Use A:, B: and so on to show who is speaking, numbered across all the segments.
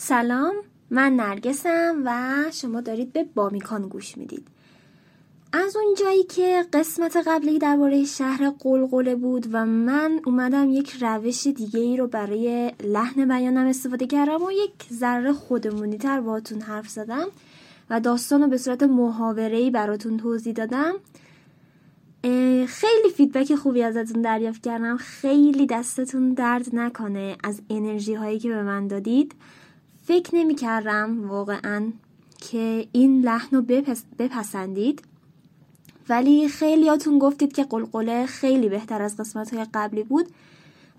A: سلام من نرگسم و شما دارید به بامیکان گوش می‌دید. از اون جایی که قسمت قبلی درباره شهر قلقله بود و من اومدم یک روش دیگه ای رو برای لحن بیانم استفاده کردم و یک ذره خودمونی تر باتون حرف زدم و داستان رو به صورت محاوره براتون توضیح دادم. خیلی فیدبک خوبی ازتون دریافت کردم. خیلی دستتون درد نکنه از انرژی هایی که به من دادید. فکر نمی کردم واقعا که این لحن رو بپس بپسندید. ولی خیلیاتون گفتید که قلقله خیلی بهتر از قسمت های قبلی بود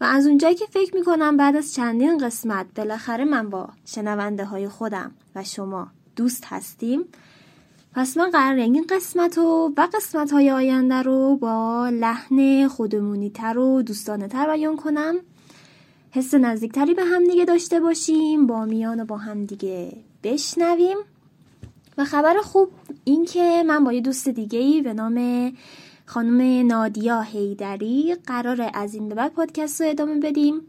A: و از اونجایی که فکر می‌کنم بعد از چندین قسمت بالاخره من با شنونده های خودم و شما دوست هستیم پس من قرار این قسمت و و قسمت های آینده رو با لحن خودمونی تر و دوستانه تر بیان کنم. حس نزدیکتری به هم دیگه داشته باشیم با میان و با هم دیگه بشنویم. و خبر خوب این که من با یه دوست دیگه ای به نام خانم نادیا هیدری قرار از این به بعد پادکست رو ادامه بدیم.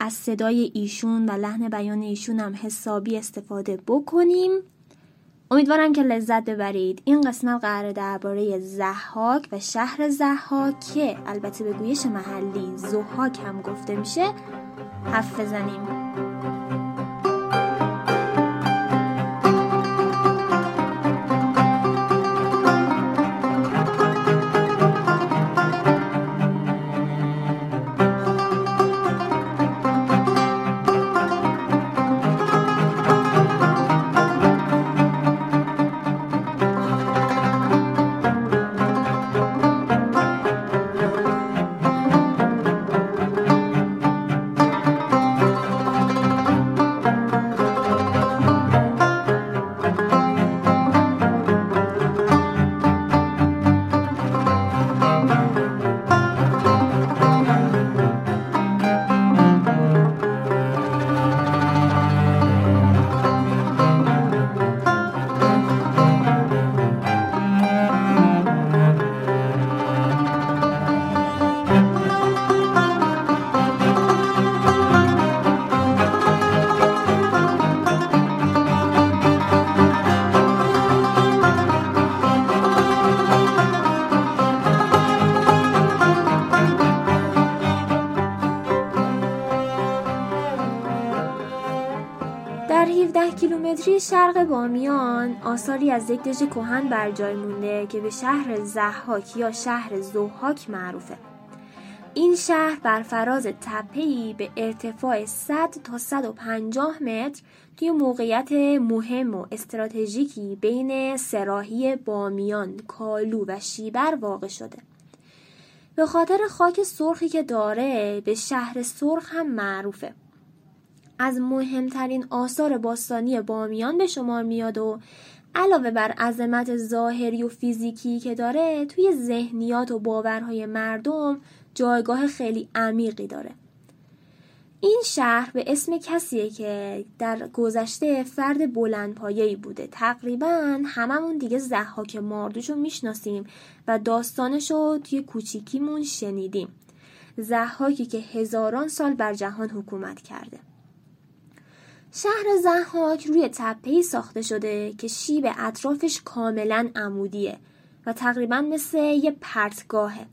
A: از صدای ایشون و لحن بیان ایشون هم حسابی استفاده بکنیم. امیدوارم که لذت ببرید. این قسمت قرار درباره زحاک و شهر زحاک که البته به گویش محلی زحاک هم گفته میشه حرف بزنیم. کیلومتری شرق بامیان آثاری از یک دژ کهن بر جای مونده که به شهر زحاک یا شهر زوحاک معروفه این شهر بر فراز تپه‌ای به ارتفاع 100 تا 150 متر توی موقعیت مهم و استراتژیکی بین سراحی بامیان، کالو و شیبر واقع شده. به خاطر خاک سرخی که داره به شهر سرخ هم معروفه. از مهمترین آثار باستانی بامیان به شمار میاد و علاوه بر عظمت ظاهری و فیزیکی که داره توی ذهنیات و باورهای مردم جایگاه خیلی عمیقی داره. این شهر به اسم کسیه که در گذشته فرد بلندپایه‌ای بوده. تقریبا هممون دیگه زحاک ماردوش رو می‌شناسیم و داستانش رو توی کوچیکیمون شنیدیم. زحاکی که هزاران سال بر جهان حکومت کرده. شهر زحاک روی تپهی ساخته شده که شیب اطرافش کاملا عمودیه و تقریبا مثل یه پرتگاهه.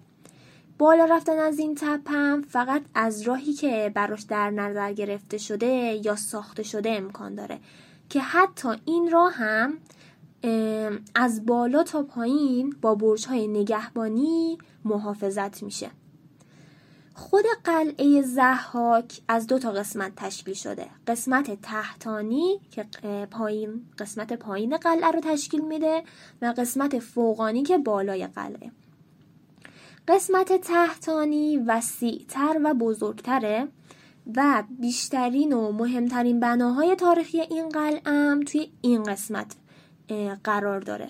A: بالا رفتن از این تپم فقط از راهی که براش در نظر گرفته شده یا ساخته شده امکان داره که حتی این راه هم از بالا تا پایین با برج های نگهبانی محافظت میشه. خود قلعه زحاک از دو تا قسمت تشکیل شده. قسمت تحتانی که پایین قسمت پایین قلعه رو تشکیل میده و قسمت فوقانی که بالای قلعه. قسمت تحتانی وسیعتر و بزرگتره و بیشترین و مهمترین بناهای تاریخی این قلعه توی این قسمت قرار داره.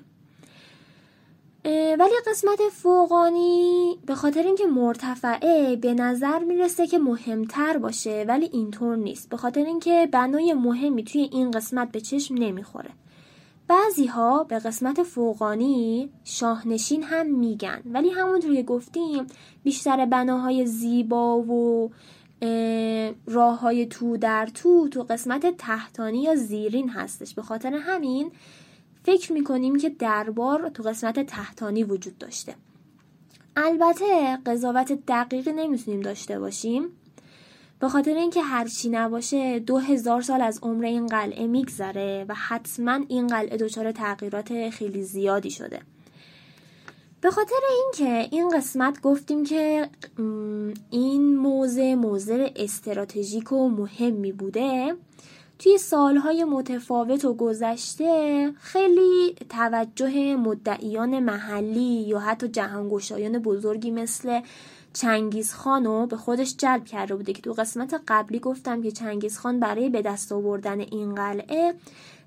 A: ولی قسمت فوقانی به خاطر اینکه مرتفعه به نظر می‌رسه که مهمتر باشه ولی اینطور نیست. به خاطر اینکه بنای مهمی توی این قسمت به چشم نمی‌خوره. بعضی ها به قسمت فوقانی شاهنشین هم میگن. ولی همونطور که گفتیم بیشتر بناهای زیبا و راه های تو در تو تو قسمت تحتانی یا زیرین هستش. به خاطر همین فکر می‌کنیم که دربار تو قسمت تحتانی وجود داشته. البته قضاوت دقیقی نمی‌تونیم داشته باشیم. به خاطر اینکه هرچی نباشه دو هزار سال از عمر این قلعه میگذره و حتما این قلعه دچار تغییرات خیلی زیادی شده. به خاطر اینکه این قسمت گفتیم که این موضع موضع استراتژیک و مهمی بوده توی سالهای متفاوت و گذشته خیلی توجه مدعیان محلی یا حتی جهانگشایان بزرگی مثل چنگیز خانو به خودش جلب کرده بوده که تو قسمت قبلی گفتم که چنگیز خان برای به دست آوردن این قلعه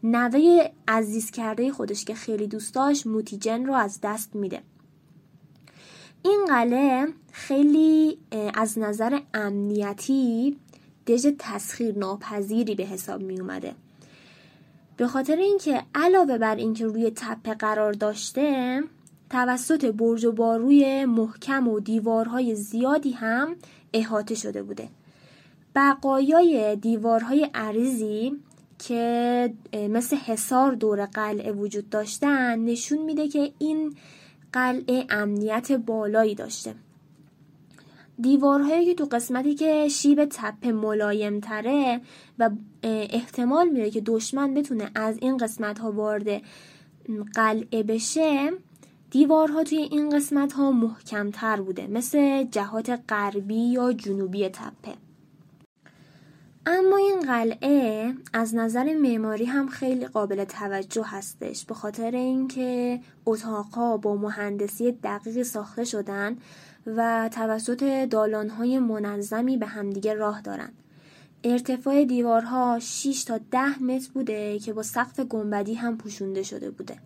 A: نوه عزیز کرده خودش که خیلی دوست داشت موتیجن رو از دست میده. این قلعه خیلی از نظر امنیتی دژ تسخیر ناپذیری به حساب می اومده به خاطر اینکه علاوه بر اینکه روی تپه قرار داشته توسط برج و باروی محکم و دیوارهای زیادی هم احاطه شده بوده. بقایای دیوارهای عریضی که مثل حصار دور قلعه وجود داشتن نشون میده که این قلعه امنیت بالایی داشته. دیوارهایی که تو قسمتی که شیب تپه ملایم تره و احتمال میره که دشمن بتونه از این قسمت ها وارد قلعه بشه دیوارها توی این قسمت ها محکم تر بوده مثل جهات غربی یا جنوبی تپه. اما این قلعه از نظر معماری هم خیلی قابل توجه هستش به خاطر اینکه اتاقها با مهندسی دقیق ساخته شدن و توسط دالانهای منظمی به همدیگه راه دارن. ارتفاع دیوارها 6 تا 10 متر بوده که با سقف گنبدی هم پوشونده شده بوده.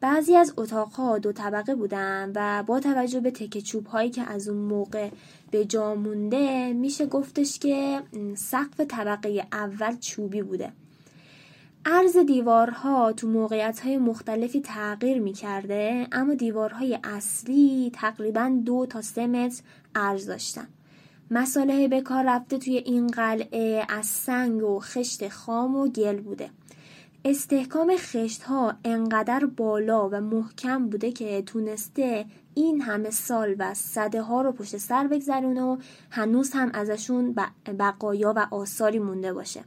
A: بعضی از اتاقها دو طبقه بودن و با توجه به تکه چوب هایی که از اون موقع به جا مونده میشه گفتش که سقف طبقه اول چوبی بوده. عرض دیوارها تو موقعیت های مختلفی تغییر می کرده اما دیوارهای اصلی تقریبا دو تا سه متر عرض داشتن. مساله به کار رفته توی این قلعه از سنگ و خشت خام و گل بوده. استحکام خشت ها انقدر بالا و محکم بوده که تونسته این همه سال و صده ها رو پشت سر بگذرونه و هنوز هم ازشون بقایا و آثاری مونده باشه.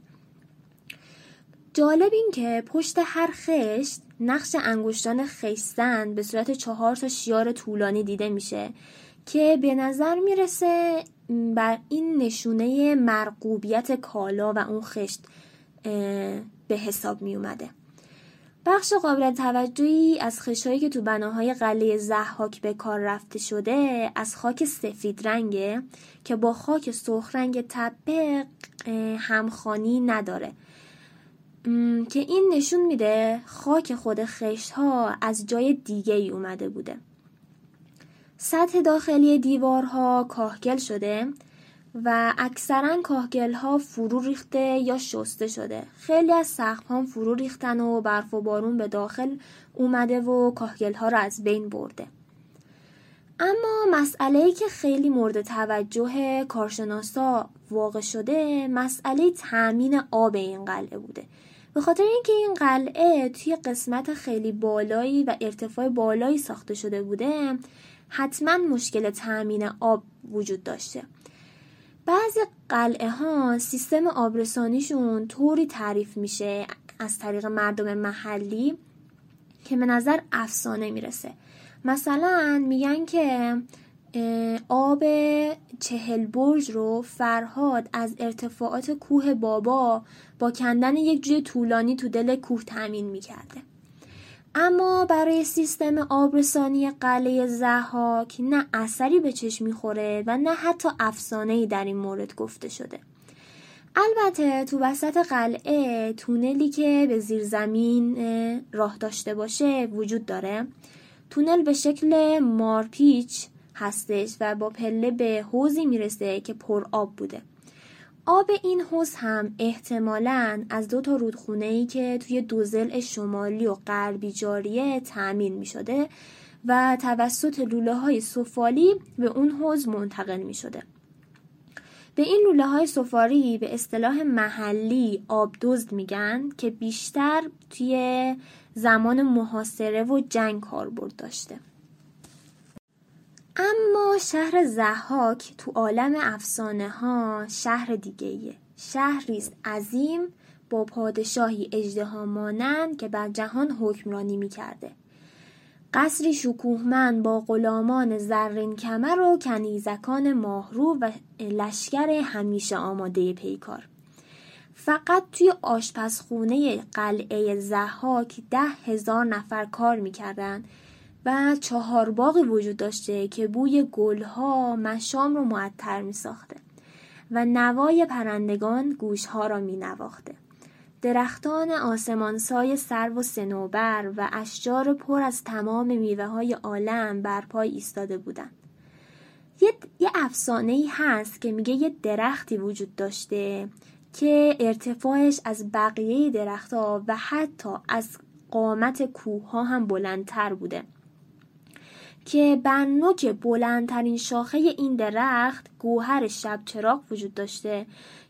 A: جالب این که پشت هر خشت نقش انگشتان خشتن به صورت چهار تا شیار طولانی دیده میشه که به نظر می‌رسه بر این نشونه مرقوبیت کالا و اون خشت به حساب می اومده. بخش قابل توجهی از خشایی که تو بناهای قلعه زحاک به کار رفته شده از خاک سفید رنگه که با خاک سرخ رنگ تپه همخانی نداره که این نشون میده خاک خود خشت ها از جای دیگه ای اومده بوده. سطح داخلی دیوارها کاهگل شده و اکثرا کاهگل ها فرو ریخته یا شسته شده. خیلی از سقف ها فرو ریختن و برف و بارون به داخل اومده و کاهگل ها را از بین برده. اما مسئله ای که خیلی مورد توجه کارشناسا واقع شده مسئله تأمین آب این قلعه بوده. به خاطر اینکه این قلعه توی قسمت خیلی بالایی و ارتفاع بالایی ساخته شده بوده حتما مشکل تأمین آب وجود داشته. بعضی قلعه ها سیستم آبرسانیشون طوری تعریف میشه از طریق مردم محلی که به نظر افسانه می‌رسه. مثلا میگن که آب چهل برج رو فرهاد از ارتفاعات کوه بابا با کندن یک جوی طولانی تو دل کوه تأمین می‌کرده. اما برای سیستم آبرسانی قلعه زحاک نه اثری به چشم می‌خوره و نه حتی افسانه در این مورد گفته شده. البته تو وسط قلعه تونلی که به زیر زمین راه داشته باشه وجود داره. تونل به شکل مارپیچ هستش و با پله به حوزی می‌رسه که پر آب بوده آب این حوز هم احتمالا از دو تا رودخونه ای که توی دو زل شمالی و غربی جاریه تأمین می شده و توسط لوله های سفالی به اون حوز منتقل می شده. به این لوله های سفاری به اصطلاح محلی آبدزد میگن که بیشتر توی زمان محاصره و جنگ کاربرد داشته اما شهر زحاک تو عالم افسانه ها شهر دیگه ایه. شهری است عظیم با پادشاهی اجدها مانند که بر جهان حکمرانی می‌کرده. قصری شکوهمند با غلامان زرین کمر و کنیزکان ماهرو و لشکر همیشه آماده پیکار. فقط توی آشپزخونه قلعه زحاک ده هزار نفر کار می‌کردن. و چهار باقی وجود داشته که بوی گلها مشام رو معطر می ساخته و نوای پرندگان گوشها را می نواخته. درختان آسمانسای سر و سنوبر و اشجار پر از تمام میوه های عالم بر پای ایستاده بودند. یه, یه افسانه ای هست که میگه یه درختی وجود داشته که ارتفاعش از بقیه درختها و حتی از قامت کوه ها هم بلندتر بوده که بر نوک بلندترین شاخه این درخت گوهر شب چراغ وجود داشته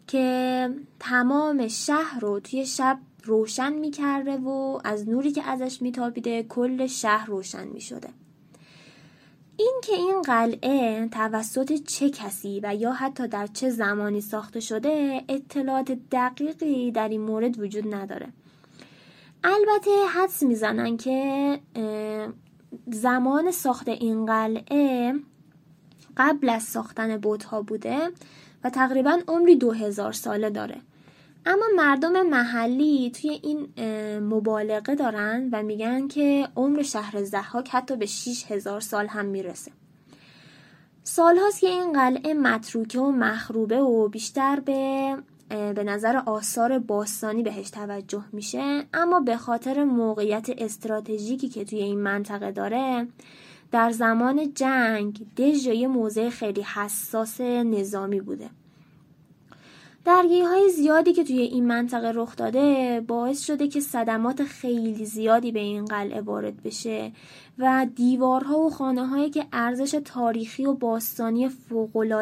A: که تمام شهر رو توی شب روشن می‌کرده و از نوری که ازش میتابیده کل شهر روشن می‌شده. این که این قلعه توسط چه کسی و یا حتی در چه زمانی ساخته شده اطلاعات دقیقی در این مورد وجود نداره. البته حدس می‌زنن که زمان ساخت این قلعه قبل از ساختن بوتها بوده و تقریبا عمری دو هزار ساله داره. اما مردم محلی توی این مبالغه دارن و میگن که عمر شهر زحاک حتی به 6 هزار سال هم می‌رسه. سال هاست که این قلعه متروکه و مخروبه و بیشتر به به نظر آثار باستانی بهش توجه میشه. اما به خاطر موقعیت استراتژیکی که توی این منطقه داره در زمان جنگ دژ یه موضع خیلی حساس نظامی بوده. درگیری های زیادی که توی این منطقه رخ داده باعث شده که صدمات خیلی زیادی به این قلعه وارد بشه و دیوارها و خانه هایی که ارزش تاریخی و باستانی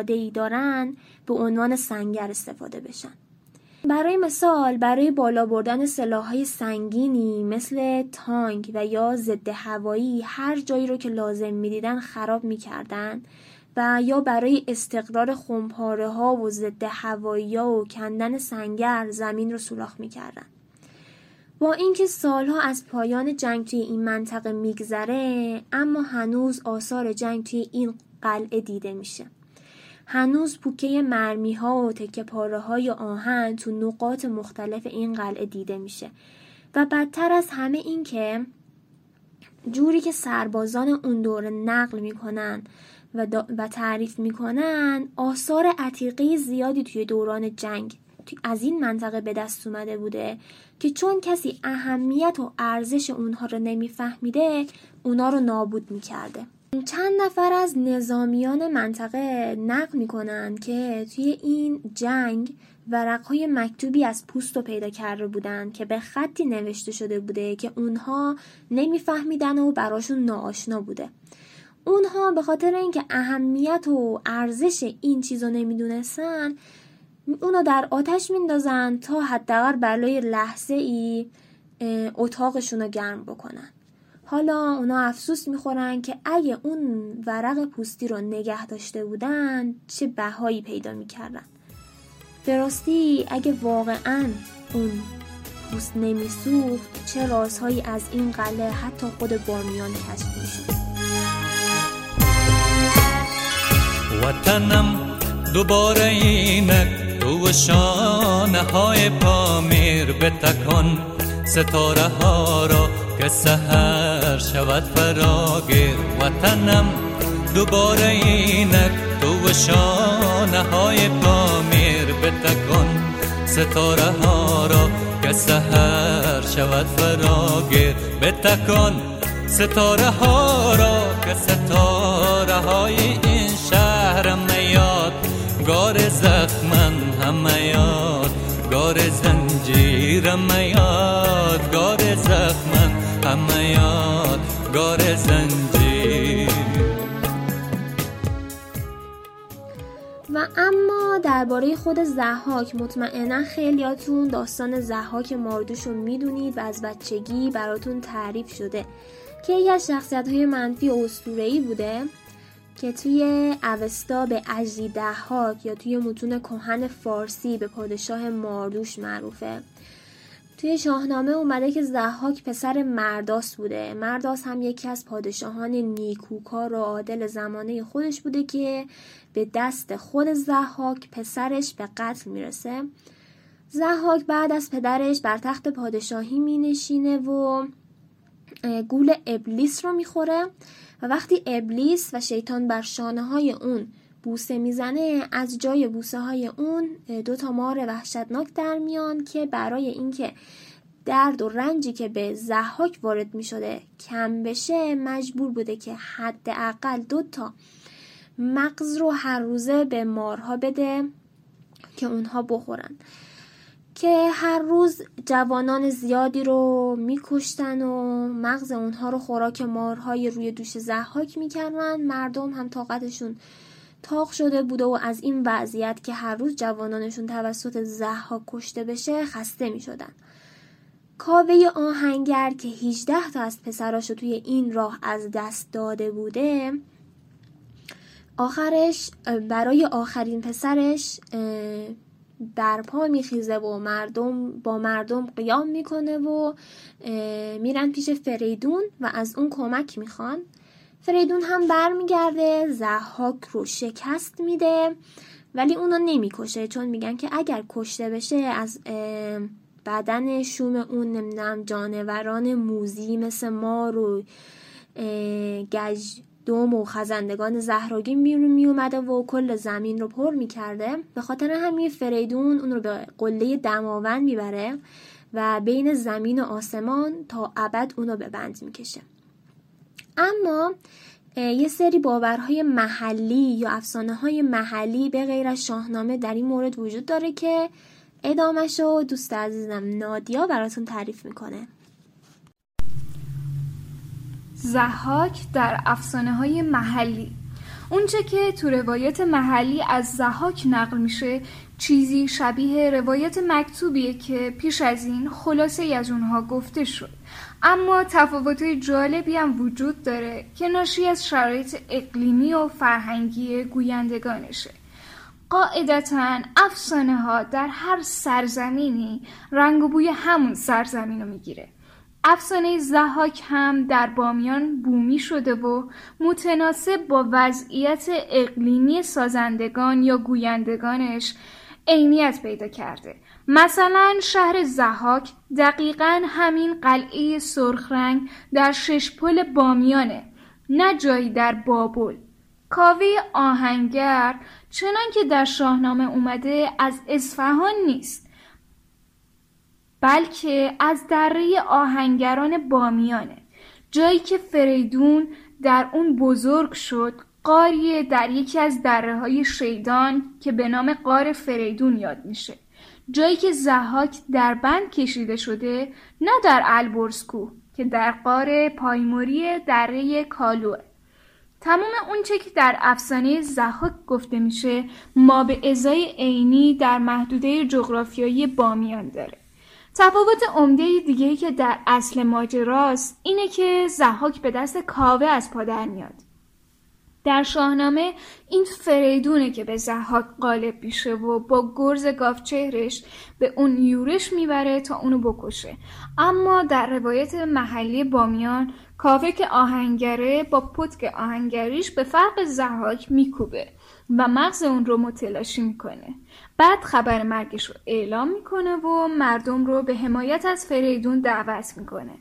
A: ای دارن به عنوان سنگر استفاده بشن. برای مثال برای بالا بردن های سنگینی مثل تانک و یا ضد هوایی هر جایی رو که لازم می‌دیدن خراب می‌کردن و یا برای استقرار خمپاره ها و ضد هوایی ها و کندن سنگر زمین رو سوراخ می‌کردن با اینکه سالها از پایان جنگ توی این منطقه میگذره اما هنوز آثار جنگ توی این قلعه دیده میشه هنوز پوکه مرمی ها و تکه پاره های آهن تو نقاط مختلف این قلعه دیده میشه. و بدتر از همه این که جوری که سربازان اون دوره نقل می‌کنن و, و تعریف می‌کنن آثار عتیقه زیادی توی دوران جنگ از این منطقه به دست اومده بوده که چون کسی اهمیت و ارزش اونها رو نمیفهمیده اونا رو نابود می‌کرده. چند نفر از نظامیان منطقه نقل می‌کنن که توی این جنگ ورقهای مکتوبی از پوست رو پیدا کرده بودن که به خطی نوشته شده بوده که اونها نمیفهمیدن و براشون ناآشنا بوده. اونها به خاطر اینکه اهمیت و ارزش این چیز رو نمی‌دونستن اونو در آتش میندازن تا حداقل برای لحظه ای اتاقشون رو گرم بکنن. حالا اونا افسوس می‌خورن که اگه اون ورق پوستی رو نگه داشته بودن چه بهایی پیدا می‌کردن. درستی اگه واقعا اون پوست نمیسوخت چه رازهایی از این قلعه حتی خود بامیان کشف می‌شد؟
B: وطنم دوباره اینک رو شانه های پامیر بتکن ستاره ها را که سهر شود فراگیر وطنم. دوباره اینک تو شانه های پامیر بتکن ستاره ها را که سهر شود فراگیر بتکن ستاره ها را که ستاره های این شهر میاد. گار زخمن همه یاد. گار زنجیر میاد. گار زخمن همه یاد گار زنجیر.
A: و اما درباره خود زحاک مطمئنا خیلیاتون داستان زحاک ماردوش رو می‌دونید و از بچگی براتون تعریف شده که یکی از شخصیت های منفی اسطوره‌ای بوده که توی اوستا به اجلی دهاک یا توی متون کهن فارسی به پادشاه ماردوش معروفه. توی شاهنامه اومده که زحاک پسر مرداس بوده. مرداس هم یکی از پادشاهان نیکوکار و عادل زمانه خودش بوده که به دست خود زحاک پسرش به قتل می‌رسه. زحاک بعد از پدرش بر تخت پادشاهی می نشینه و گول ابلیس رو می‌خوره. و وقتی ابلیس و شیطان بر شانه های اون بوسه می‌زنه از جای بوسه های اون دو تا مار وحشتناک در میان که برای اینکه درد و رنجی که به زحاک وارد می شده کم بشه مجبور بوده که حداقل دو تا مغز رو هر روزه به مارها بده که اونها بخورن. که هر روز جوانان زیادی رو میکشتن و مغز اونها رو خوراک مارهای روی دوش زحاک می‌کردن. مردم هم طاقتشون تاق شده بوده و از این وضعیت که هر روز جوانانشون توسط زحاک کشته بشه خسته می‌شدن. کاوه آهنگر که 18 تا از پسراشو توی این راه از دست داده بوده آخرش برای آخرین پسرش برپا میخیزه و مردم با مردم قیام می‌کنه و میرن پیش فریدون و از اون کمک می‌خوان. فریدون هم برمیگرده زحاک رو شکست میده ولی اونو نمی‌کشه چون میگن که اگر کشته بشه از بدن شوم اون نمی‌دونم جانوران موزی مثل مار و گج دوم و خزندگان زهراگین بیرون می اومده و کل زمین رو پر می‌کرده. به خاطر همین فریدون اون رو به قله دماوند می‌بره و بین زمین و آسمان تا ابد اونو به بند می‌کشه. اما یه سری باورهای محلی یا افسانه های محلی به غیر از شاهنامه در این مورد وجود داره که ادامش رو دوست عزیزم نادیا براتون تعریف می‌کنه.
C: زحاک در افسانه های محلی. اونچه که تو روایت محلی از زحاک نقل میشه چیزی شبیه روایت مکتوبیه که پیش از این خلاصه از اونها گفته شد. اما تفاوت جالبی هم وجود داره که ناشی از شرایط اقلیمی و فرهنگی گویندگانشه. قاعدتا افسانه ها در هر سرزمینی رنگ و بوی همون سرزمین رو می‌گیره. افسانه زحاک هم در بامیان بومی شده و متناسب با وضعیت اقلیمی سازندگان یا گویندگانش عینیت پیدا کرده. مثلا شهر زحاک دقیقا همین قلعه سرخرنگ در ششپل بامیانه نه جایی در بابل. کاوه آهنگر چنان که در شاهنامه اومده از اصفهان نیست بلکه از دره آهنگران بامیانه. جایی که فریدون در اون بزرگ شد قاریه در یکی از دره های شیدان که به نام قار فریدون یاد میشه. جایی که زحاک در بند کشیده شده نه در البرزکو که در قار پایموری دره کالوه. تمام اونچه که در افسانه زحاک گفته میشه ما به ازای عینی در محدوده جغرافیایی بامیان داره. تفاوت عمده دیگه که در اصل ماجراست اینه که زحاک به دست کاوه از پادر میاد. در شاهنامه این فریدونه که به زحاک غالب میشه و با گرز چهرش به اون یورش می‌بره تا اونو بکشه. اما در روایت محلی بامیان کاوه که آهنگره با پتک آهنگریش به فرق زحاک میکوبه و مغز اون رو متلاشی می‌کنه. بعد خبر مرگش رو اعلام می‌کنه و مردم رو به حمایت از فریدون دعوت می‌کنه.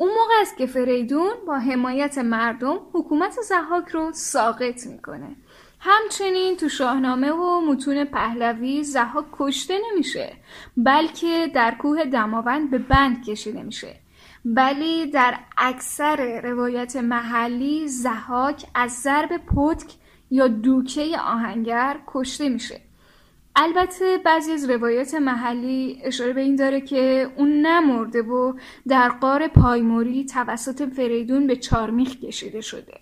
C: اون موقع است که فریدون با حمایت مردم حکومت زحاک رو ساقط می‌کنه. همچنین تو شاهنامه و متون پهلوی زحاک کشته نمیشه بلکه در کوه دماوند به بند کشیده میشه. ولی در اکثر روایت محلی زحاک از ضرب پتک یا دوکه آهنگر کشته میشه. البته بعضی از روایات محلی اشاره به این داره که اون نمرده و در قار پایموری توسط فریدون به چارمیخ کشیده شده.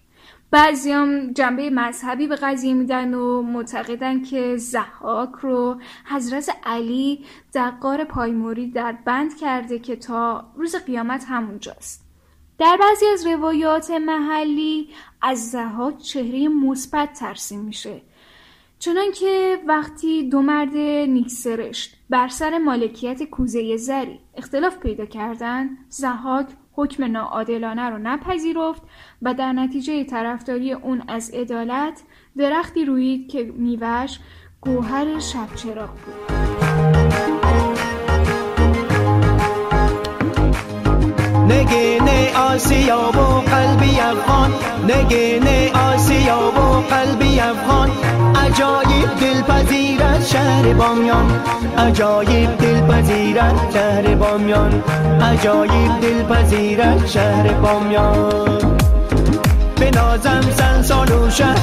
C: بعضی هم جنبه مذهبی به قضیه میدن و معتقدن که زحاک رو حضرت علی در قار پایموری در بند کرده که تا روز قیامت همونجاست. در بعضی از روایات محلی از زحاک چهره مثبت ترسیم میشه. چنانکه وقتی دو مرد نیکسرشت بر سر مالکیت کوزه زری اختلاف پیدا کردند زحاک حکم ناعادلانه رو نپذیرفت و در نتیجه طرفداری اون از عدالت درختی روید که میوش گوهر شب چراغ بود.
D: نگین آسیاب و قلبی افغان نگین آسیاب و قلبی افغان. شهر بامیان. عجایب دل پذیرد شهر بامیان. عجایب دل پذیرد شهر بامیان. به نازم سن سال و شهر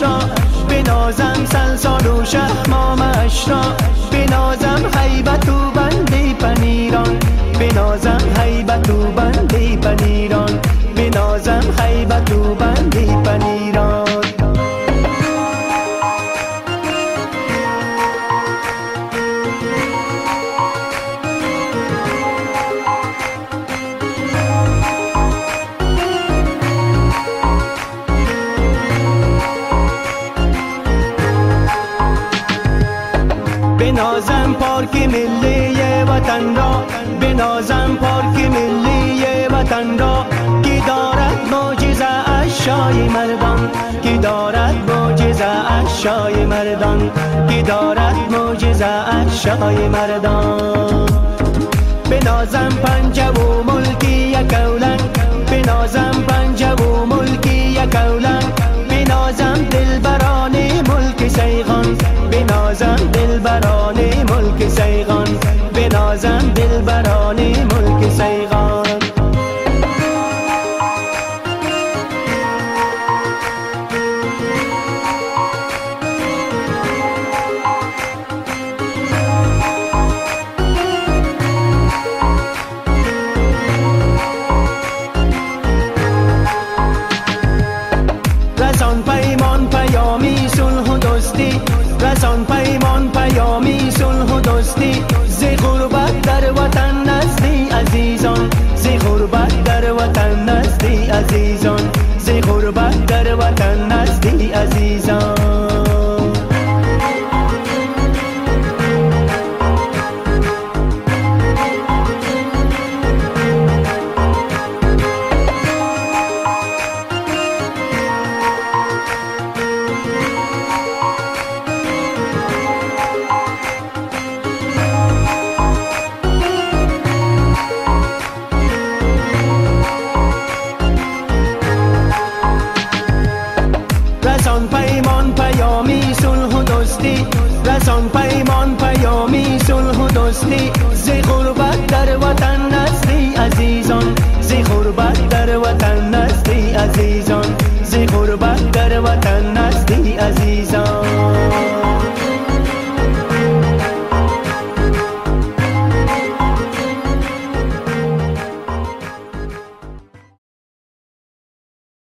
D: را به نازم سن سال و شهر را به نازم حیبت و بندی پنیران. به نازم حیبت و بندی پنیران. به نازم حیبت و بندی پنیران. بنازم پارک ملی وطن را. بنازم پارک ملی وطن را. کی دارد معجزه اشای مردان. کی دارد معجزه اشای مردان. کی دارد معجزه اشای مردان. بنازم پنجه و ملکی یک اولن بنازم پنجه و ملکی یک اولن بنازم دلبران ملک سیغان. بنازم دلبران ملک سیغان. بنازم دلبران ملک سیغان.